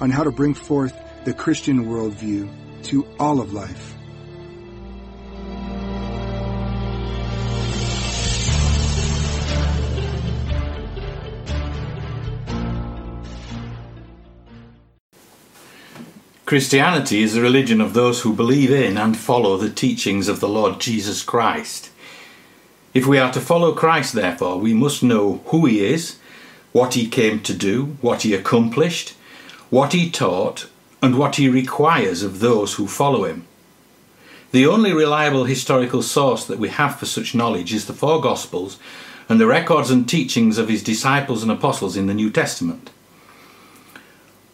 on how to bring forth the Christian worldview to all of life. Christianity is the religion of those who believe in and follow the teachings of the Lord Jesus Christ. If we are to follow Christ, therefore, we must know who he is, what he came to do, what he accomplished, what he taught, and what he requires of those who follow him. The only reliable historical source that we have for such knowledge is the four Gospels and the records and teachings of his disciples and apostles in the New Testament.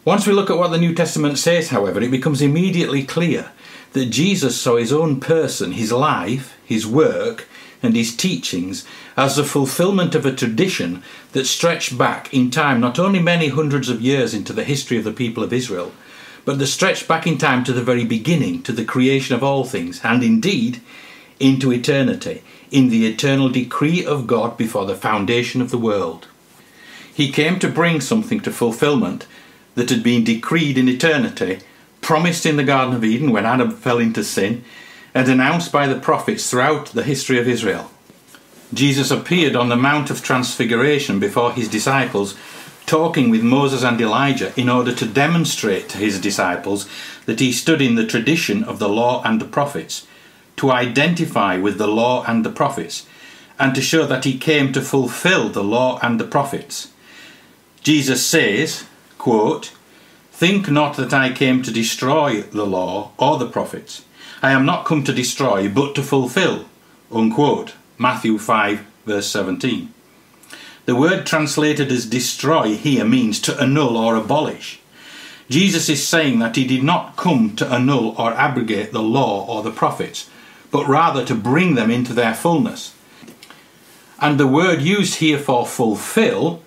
Once we look at what the New Testament says, however, it becomes immediately clear that Jesus saw his own person, his life, his work, and his teachings as the fulfillment of a tradition that stretched back in time not only many hundreds of years into the history of the people of Israel, but that stretched back in time to the very beginning, to the creation of all things, and indeed into eternity, in the eternal decree of God before the foundation of the world. He came to bring something to fulfillment that had been decreed in eternity, promised in the Garden of Eden when Adam fell into sin, and announced by the prophets throughout the history of Israel. Jesus appeared on the Mount of Transfiguration before his disciples, talking with Moses and Elijah in order to demonstrate to his disciples that he stood in the tradition of the law and the prophets, to identify with the law and the prophets, and to show that he came to fulfill the law and the prophets. Jesus says, quote, Think not that I came to destroy the law or the prophets. I am not come to destroy, but to fulfill. Unquote. Matthew 5, verse 17. The word translated as destroy here means to annul or abolish. Jesus is saying that he did not come to annul or abrogate the law or the prophets, but rather to bring them into their fullness. And the word used here for fulfill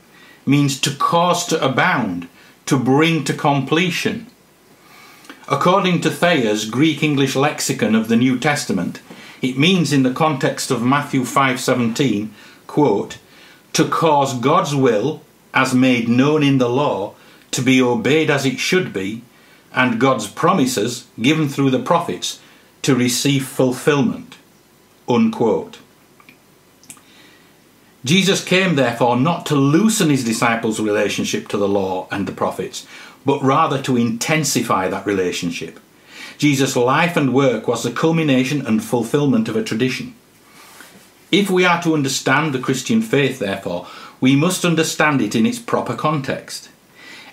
means to cause to abound, to bring to completion. According to Thayer's Greek English lexicon of the New Testament, it means in the context of Matthew 5:17, quote, to cause God's will as made known in the law to be obeyed as it should be, and God's promises given through the prophets to receive fulfillment. Unquote. Jesus came, therefore, not to loosen his disciples' relationship to the law and the prophets, but rather to intensify that relationship. Jesus' life and work was the culmination and fulfillment of a tradition. If we are to understand the Christian faith, therefore, we must understand it in its proper context.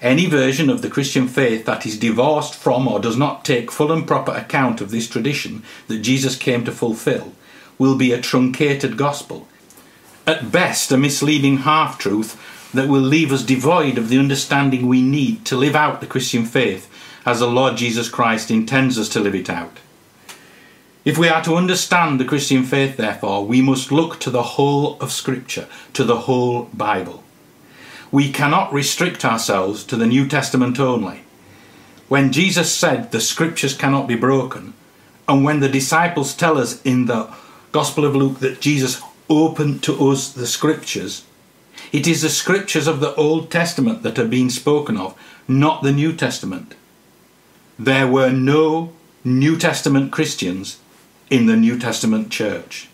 Any version of the Christian faith that is divorced from or does not take full and proper account of this tradition that Jesus came to fulfill will be a truncated gospel. At best, a misleading half truth that will leave us devoid of the understanding we need to live out the Christian faith as the Lord Jesus Christ intends us to live it out. If we are to understand the Christian faith, therefore, we must look to the whole of Scripture, to the whole Bible. We cannot restrict ourselves to the New Testament only. When Jesus said the Scriptures cannot be broken, and when the disciples tell us in the Gospel of Luke that Jesus opened to us the Scriptures, it is the scriptures of the Old Testament that are being spoken of, not the New Testament. There were no New Testament Christians in the New Testament church.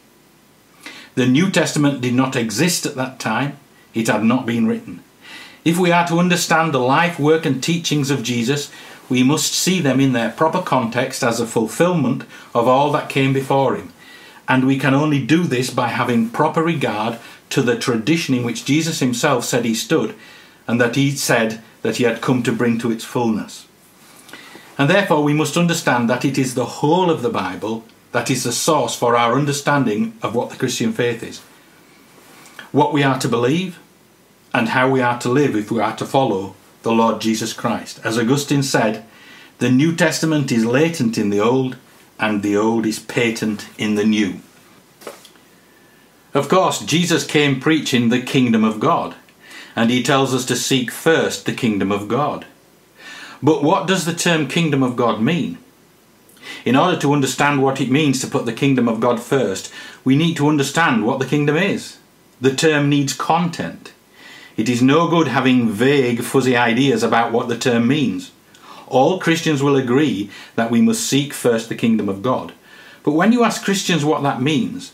The New Testament did not exist at that time, it had not been written. If we are to understand the life, work, and teachings of Jesus, we must see them in their proper context as a fulfillment of all that came before him. And we can only do this by having proper regard to the tradition in which Jesus himself said he stood and that he said that he had come to bring to its fullness. And therefore, we must understand that it is the whole of the Bible that is the source for our understanding of what the Christian faith is. What we are to believe and how we are to live if we are to follow the Lord Jesus Christ. As Augustine said, the New Testament is latent in the Old, and the Old is patent in the New. Of course, Jesus came preaching the kingdom of God, and he tells us to seek first the kingdom of God. But what does the term kingdom of God mean? In order to understand what it means to put the kingdom of God first, we need to understand what the kingdom is. The term needs content. It is no good having vague, fuzzy ideas about what the term means. All Christians will agree that we must seek first the kingdom of God. But when you ask Christians what that means,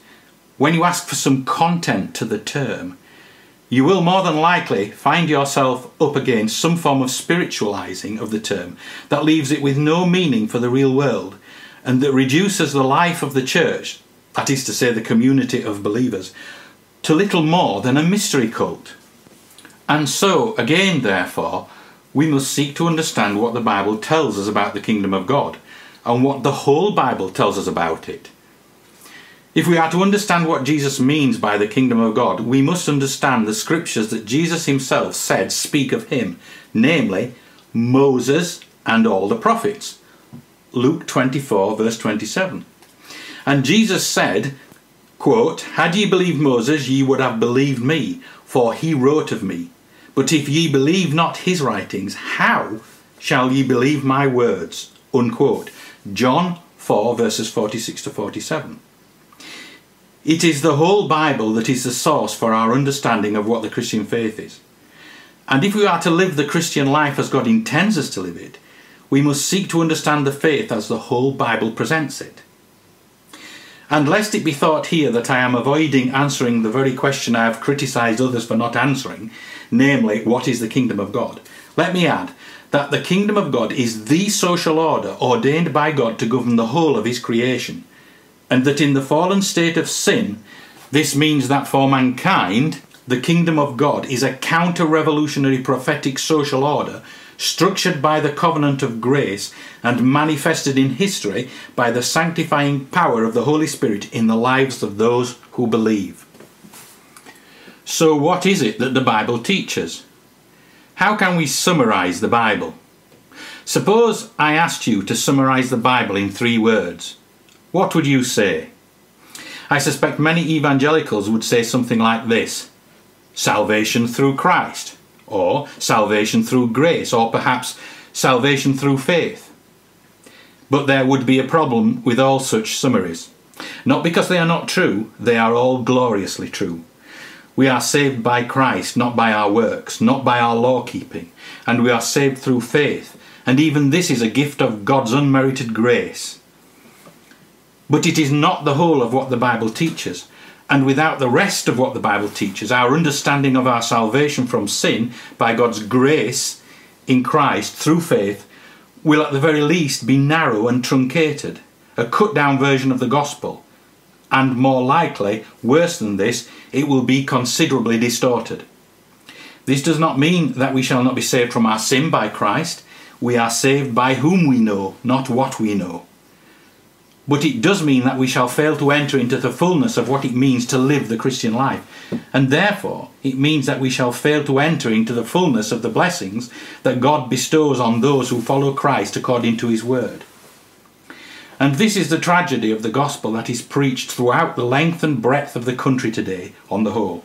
when you ask for some content to the term, you will more than likely find yourself up against some form of spiritualizing of the term that leaves it with no meaning for the real world and that reduces the life of the church, that is to say, the community of believers, to little more than a mystery cult. And so, again, therefore, we must seek to understand what the Bible tells us about the kingdom of God and what the whole Bible tells us about it. If we are to understand what Jesus means by the kingdom of God, we must understand the scriptures that Jesus himself said speak of him, namely Moses and all the prophets. Luke 24, verse 27. And Jesus said, quote, Had ye believed Moses, ye would have believed me, for he wrote of me. But if ye believe not his writings, how shall ye believe my words? Unquote. John 4, verses 46 to 47. It is the whole Bible that is the source for our understanding of what the Christian faith is. And if we are to live the Christian life as God intends us to live it, we must seek to understand the faith as the whole Bible presents it. And lest it be thought here that I am avoiding answering the very question I have criticised others for not answering, namely, what is the kingdom of God? Let me add that the kingdom of God is the social order ordained by God to govern the whole of his creation and that in the fallen state of sin, this means that for mankind, the kingdom of God is a counter revolutionary prophetic social order structured by the covenant of grace and manifested in history by the sanctifying power of the Holy Spirit in the lives of those who believe. So, what is it that the Bible teaches? How can we summarize the Bible? Suppose I asked you to summarize the Bible in three words what would you say? I suspect many evangelicals would say something like this salvation through Christ, or salvation through grace, or perhaps salvation through faith. But there would be a problem with all such summaries. Not because they are not true, they are all gloriously true. We are saved by Christ, not by our works, not by our law keeping, and we are saved through faith, and even this is a gift of God's unmerited grace. But it is not the whole of what the Bible teaches. And without the rest of what the Bible teaches, our understanding of our salvation from sin by God's grace in Christ through faith will at the very least be narrow and truncated, a cut down version of the gospel. And more likely, worse than this, it will be considerably distorted. This does not mean that we shall not be saved from our sin by Christ. We are saved by whom we know, not what we know but it does mean that we shall fail to enter into the fullness of what it means to live the Christian life. And therefore, it means that we shall fail to enter into the fullness of the blessings that God bestows on those who follow Christ according to his word. And this is the tragedy of the gospel that is preached throughout the length and breadth of the country today, on the whole.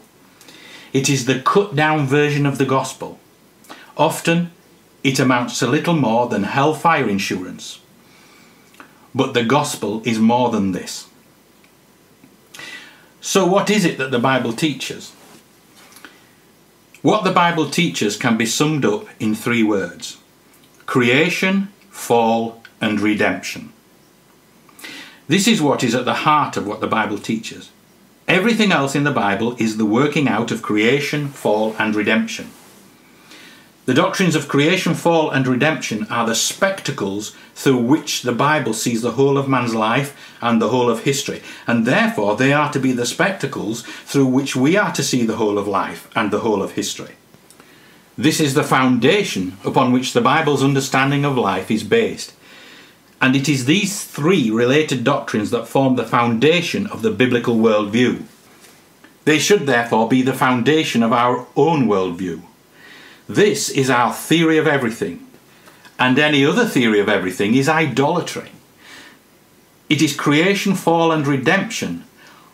It is the cut down version of the gospel. Often, it amounts to little more than hellfire insurance but the gospel is more than this. So, what is it that the Bible teaches? What the Bible teaches can be summed up in three words creation, fall, and redemption. This is what is at the heart of what the Bible teaches. Everything else in the Bible is the working out of creation, fall, and redemption. The doctrines of creation, fall, and redemption are the spectacles through which the Bible sees the whole of man's life and the whole of history, and therefore they are to be the spectacles through which we are to see the whole of life and the whole of history. This is the foundation upon which the Bible's understanding of life is based. And it is these three related doctrines that form the foundation of the biblical worldview. They should therefore be the foundation of our own worldview. This is our theory of everything, and any other theory of everything is idolatry. It is creation, fall, and redemption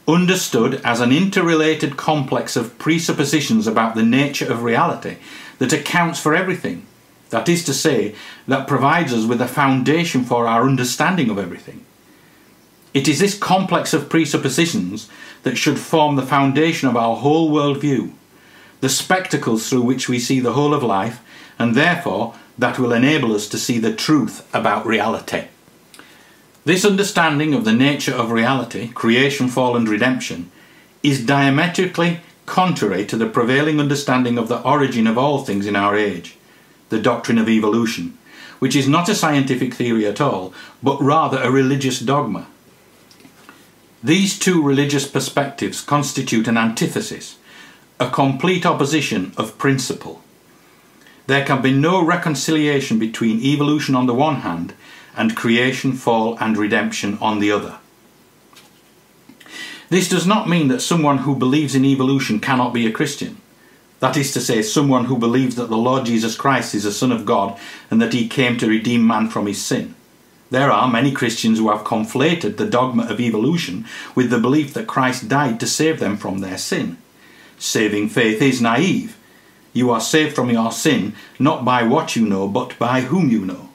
understood as an interrelated complex of presuppositions about the nature of reality that accounts for everything. That is to say, that provides us with a foundation for our understanding of everything. It is this complex of presuppositions that should form the foundation of our whole worldview, the spectacles through which we see the whole of life, and therefore that will enable us to see the truth about reality. This understanding of the nature of reality, creation, fall, and redemption, is diametrically contrary to the prevailing understanding of the origin of all things in our age, the doctrine of evolution, which is not a scientific theory at all, but rather a religious dogma. These two religious perspectives constitute an antithesis, a complete opposition of principle. There can be no reconciliation between evolution on the one hand and creation, fall, and redemption on the other. This does not mean that someone who believes in evolution cannot be a Christian. That is to say, someone who believes that the Lord Jesus Christ is the Son of God and that he came to redeem man from his sin. There are many Christians who have conflated the dogma of evolution with the belief that Christ died to save them from their sin. Saving faith is naive. You are saved from your sin not by what you know, but by whom you know.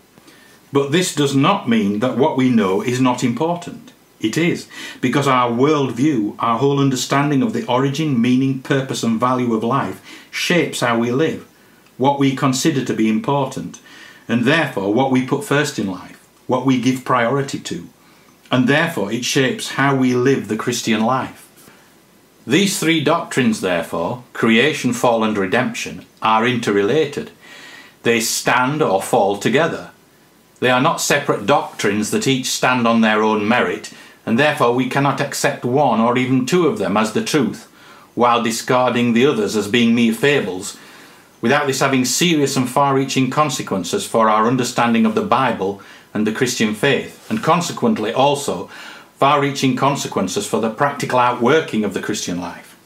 But this does not mean that what we know is not important. It is, because our worldview, our whole understanding of the origin, meaning, purpose, and value of life shapes how we live, what we consider to be important, and therefore what we put first in life, what we give priority to, and therefore it shapes how we live the Christian life. These three doctrines, therefore, creation, fall, and redemption, are interrelated. They stand or fall together they are not separate doctrines that each stand on their own merit, and therefore we cannot accept one or even two of them as the truth, while discarding the others as being mere fables, without this having serious and far reaching consequences for our understanding of the Bible and the Christian faith, and consequently also far reaching consequences for the practical outworking of the Christian life.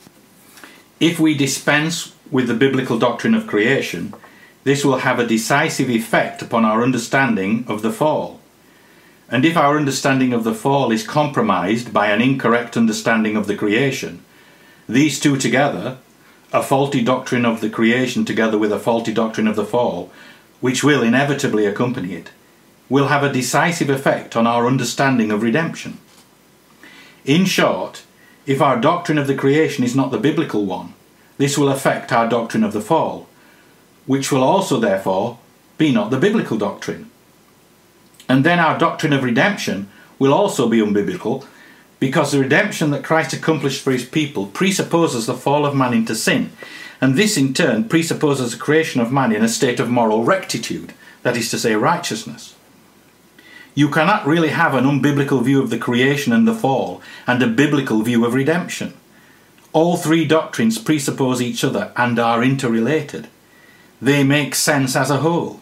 If we dispense with the biblical doctrine of creation, this will have a decisive effect upon our understanding of the fall. And if our understanding of the fall is compromised by an incorrect understanding of the creation, these two together, a faulty doctrine of the creation together with a faulty doctrine of the fall, which will inevitably accompany it, will have a decisive effect on our understanding of redemption. In short, if our doctrine of the creation is not the biblical one, this will affect our doctrine of the fall, which will also, therefore, be not the biblical doctrine. And then our doctrine of redemption will also be unbiblical because the redemption that Christ accomplished for his people presupposes the fall of man into sin, and this in turn presupposes the creation of man in a state of moral rectitude, that is to say, righteousness. You cannot really have an unbiblical view of the creation and the fall and a biblical view of redemption. All three doctrines presuppose each other and are interrelated they make sense as a whole.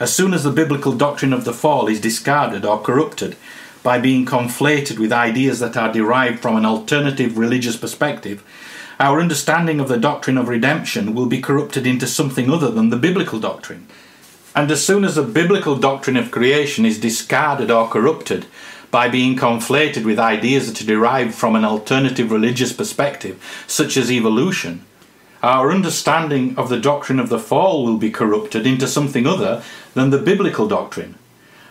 As soon as the biblical doctrine of the fall is discarded or corrupted by being conflated with ideas that are derived from an alternative religious perspective, our understanding of the doctrine of redemption will be corrupted into something other than the biblical doctrine. And as soon as the biblical doctrine of creation is discarded or corrupted by being conflated with ideas that are derived from an alternative religious perspective, such as evolution, our understanding of the doctrine of the fall will be corrupted into something other than the biblical doctrine.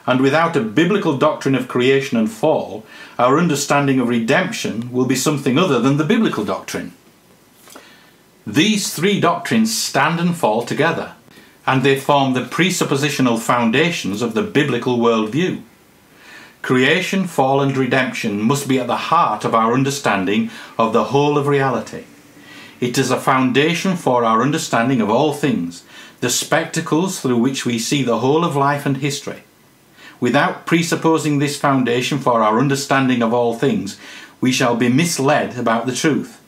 And without a biblical doctrine of creation and fall, our understanding of redemption will be something other than the biblical doctrine. These three doctrines stand and fall together, and they form the presuppositional foundations of the biblical worldview. Creation, fall, and redemption must be at the heart of our understanding of the whole of reality. It is a foundation for our understanding of all things, the spectacles through which we see the whole of life and history. Without presupposing this foundation for our understanding of all things, we shall be misled about the truth.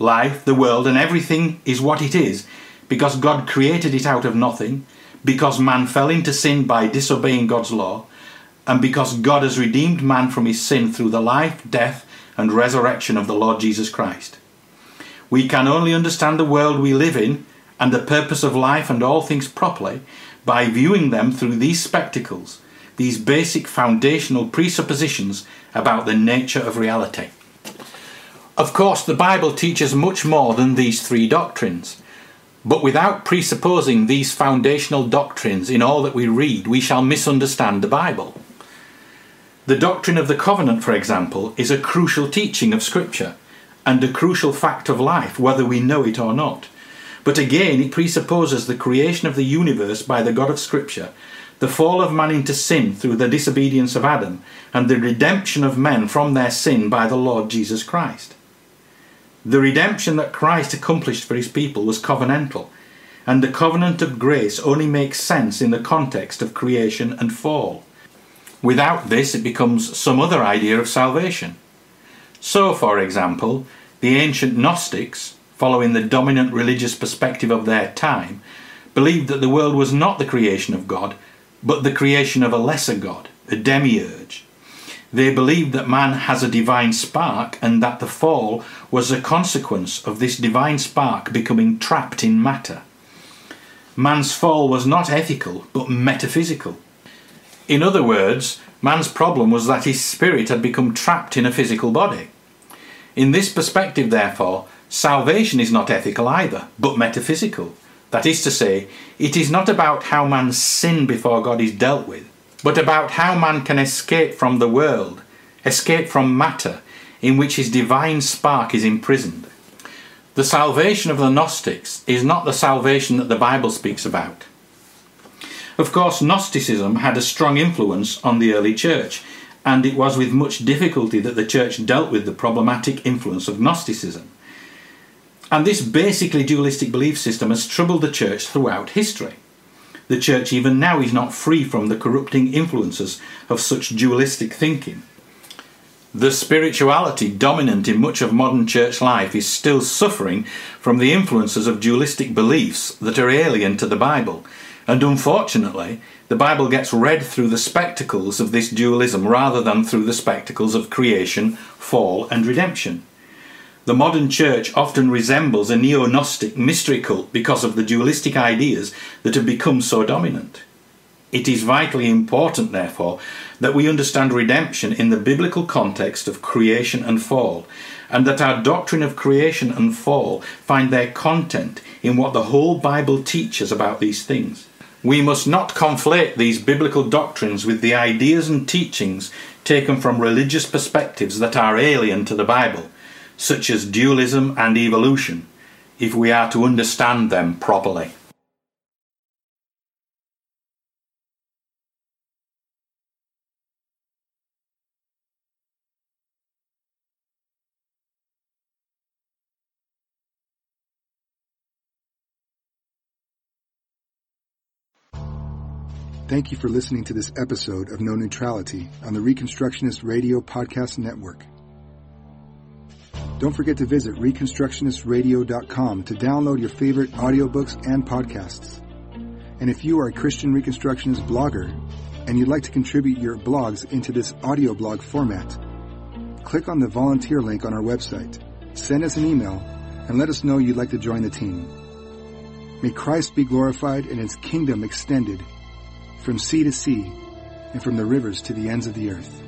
Life, the world, and everything is what it is because God created it out of nothing, because man fell into sin by disobeying God's law, and because God has redeemed man from his sin through the life, death, and resurrection of the Lord Jesus Christ. We can only understand the world we live in and the purpose of life and all things properly by viewing them through these spectacles, these basic foundational presuppositions about the nature of reality. Of course, the Bible teaches much more than these three doctrines. But without presupposing these foundational doctrines in all that we read, we shall misunderstand the Bible. The doctrine of the covenant, for example, is a crucial teaching of Scripture and a crucial fact of life, whether we know it or not. But again, it presupposes the creation of the universe by the God of Scripture, the fall of man into sin through the disobedience of Adam, and the redemption of men from their sin by the Lord Jesus Christ. The redemption that Christ accomplished for his people was covenantal, and the covenant of grace only makes sense in the context of creation and fall. Without this, it becomes some other idea of salvation. So, for example, the ancient Gnostics, following the dominant religious perspective of their time, believed that the world was not the creation of God, but the creation of a lesser God, a demiurge. They believed that man has a divine spark and that the fall was a consequence of this divine spark becoming trapped in matter. Man's fall was not ethical but metaphysical. In other words, man's problem was that his spirit had become trapped in a physical body. In this perspective, therefore, salvation is not ethical either, but metaphysical. That is to say, it is not about how man's sin before God is dealt with, but about how man can escape from the world, escape from matter, in which his divine spark is imprisoned. The salvation of the Gnostics is not the salvation that the Bible speaks about. Of course, Gnosticism had a strong influence on the early church, and it was with much difficulty that the church dealt with the problematic influence of Gnosticism. And this basically dualistic belief system has troubled the church throughout history. The church, even now, is not free from the corrupting influences of such dualistic thinking. The spirituality dominant in much of modern church life is still suffering from the influences of dualistic beliefs that are alien to the Bible. And unfortunately, the Bible gets read through the spectacles of this dualism rather than through the spectacles of creation, fall, and redemption. The modern church often resembles a neo Gnostic mystery cult because of the dualistic ideas that have become so dominant. It is vitally important, therefore, that we understand redemption in the biblical context of creation and fall, and that our doctrine of creation and fall find their content in what the whole Bible teaches about these things. We must not conflate these biblical doctrines with the ideas and teachings taken from religious perspectives that are alien to the Bible such as dualism and evolution, if we are to understand them properly. Thank you for listening to this episode of No Neutrality on the Reconstructionist Radio Podcast Network. Don't forget to visit ReconstructionistRadio.com to download your favorite audiobooks and podcasts. And if you are a Christian Reconstructionist blogger and you'd like to contribute your blogs into this audio blog format, click on the volunteer link on our website, send us an email, and let us know you'd like to join the team. May Christ be glorified and his kingdom extended from sea to sea and from the rivers to the ends of the earth.